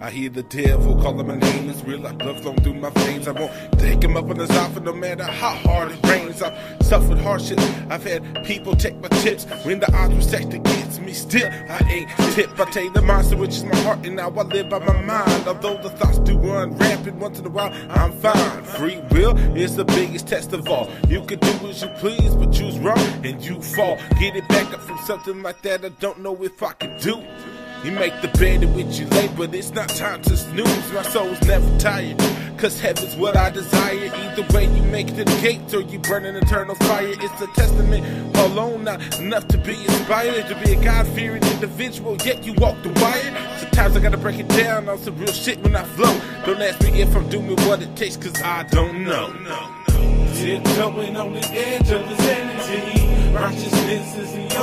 I hear the devil calling my name. It's real, like blood flowing through my veins. I won't take him up on his offer no matter how hard it rains. I've suffered hardships. I've had people take my tips when the odds were stacked against me. Still, I ain't tip. I you the monster, which is my heart, and now I live by my mind. Although the thoughts do run rampant once in a while, I'm fine. Free will is the biggest test of all. You can do as you please, but choose wrong and you fall. Get it back up from something like that. I don't know if I can do. You make the bed in which you lay, but it's not time to snooze. My soul's never tired, cause heaven's what I desire. Either way, you make the gates or you burn an eternal fire. It's a testament alone, not enough to be inspired to be a God fearing individual, yet you walk the wire. Sometimes I gotta break it down on some real shit when I flow. Don't ask me if I'm doing what it takes, cause I don't know. Tiptoeing on the edge of insanity. Righteousness is the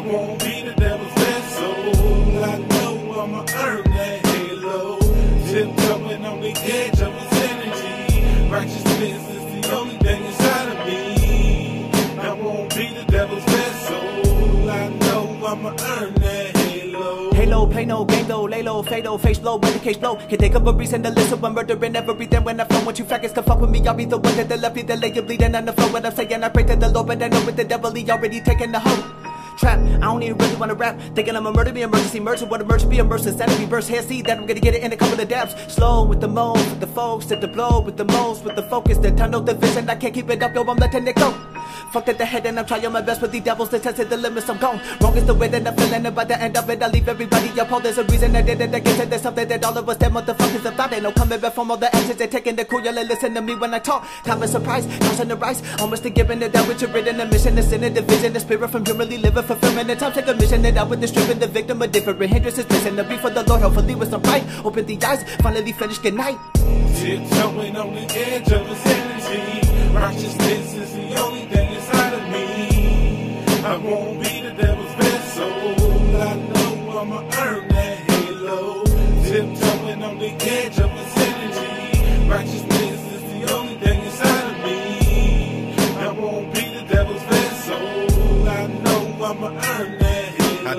won't be the devil's vessel. I know I'ma earn that halo. Tiptoeing on the edge of insanity. Righteousness is the only thing inside of me. I won't be the devil's vessel. I know I'ma earn that halo. Halo, play no game though, lay low, fatal, face blow, when the case blow. Can think of a reason to listen when murdering everything when I flow. Once you faggots can fuck with me, I'll be the one that they left me, that lay you bleeding on the floor. What I'm saying, I pray to the Lord, but I know with the devil, he already taken the hoe. Trap, I don't even really wanna rap. Thinking I'm a murder, be emergency, merger, what a merger, be a mercy, sanity, burst, hair, see that I'm gonna get it in a couple of dabs. Slow with the moans, with the folks, at the blow, with the most, with the focus, the tunnel, the vision, I can't keep it up, yo, I'm letting it go. Fucked at the head and I'm trying my best with the devils to test the limits I'm gone. Wrong is the way that I'm feeling and by the end of it I leave everybody appalled. There's a reason I did it, I guess there's something that all of us dead motherfuckers have thought. Ain't no coming back from all the actions they're taking the cool, y'all listen to me when I talk. Time is a surprise, causing the rise, almost to giving it out with your written, the mission, the sin, the division, the spirit from humanly living, fulfillment, the time take a mission it out with the stripping, the victim of different hindrances, missing the beat for the Lord, hopefully with some pride. Open the eyes, finally finish, good night. Tiptoeing on the edge of insanity. Righteousness is the only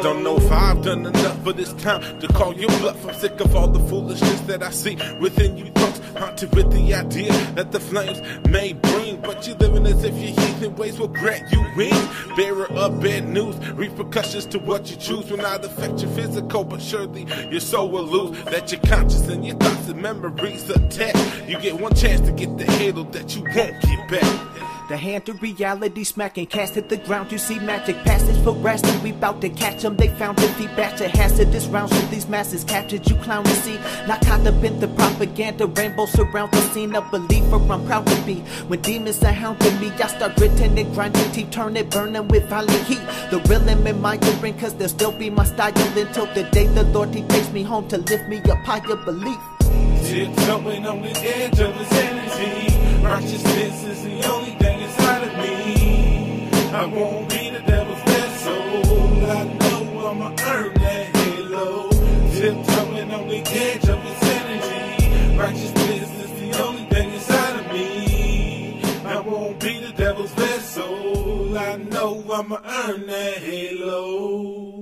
don't know if I've done enough, but it's time to call your bluff. I'm sick of all the foolishness that I see within you punks. Haunted with the idea that the flames may bring, but you're living as if your heathen ways will grant you wings. Bearer of bad news, repercussions to what you choose will not affect your physical, but surely your soul will lose. That your conscience and your thoughts and memories attached. You get one chance to get the halo that you won't get back. The hand to reality smacking, cast at the ground. You see magic passage for resting. We bout to catch 'em. They found defeat, batch of hazardous rounds with these masses. Captured you clown to see. Not caught up in the propaganda. Rainbow surround the scene. A believer I'm proud to be. When demons are hounding me, I start gritting and grinding. Teeth turn it, burning with violent heat. The real am admiring, cause they'll still be my style until the day the Lord he takes me home to lift me up higher belief. Tiptoeing on the edge of insanity. Righteousness is the only I won't be the devil's vessel. I know I'ma earn that halo. Tiptoeing on the edge of insanity. Righteousness is the only thing inside of me. I won't be the devil's vessel. I know I'ma earn that halo.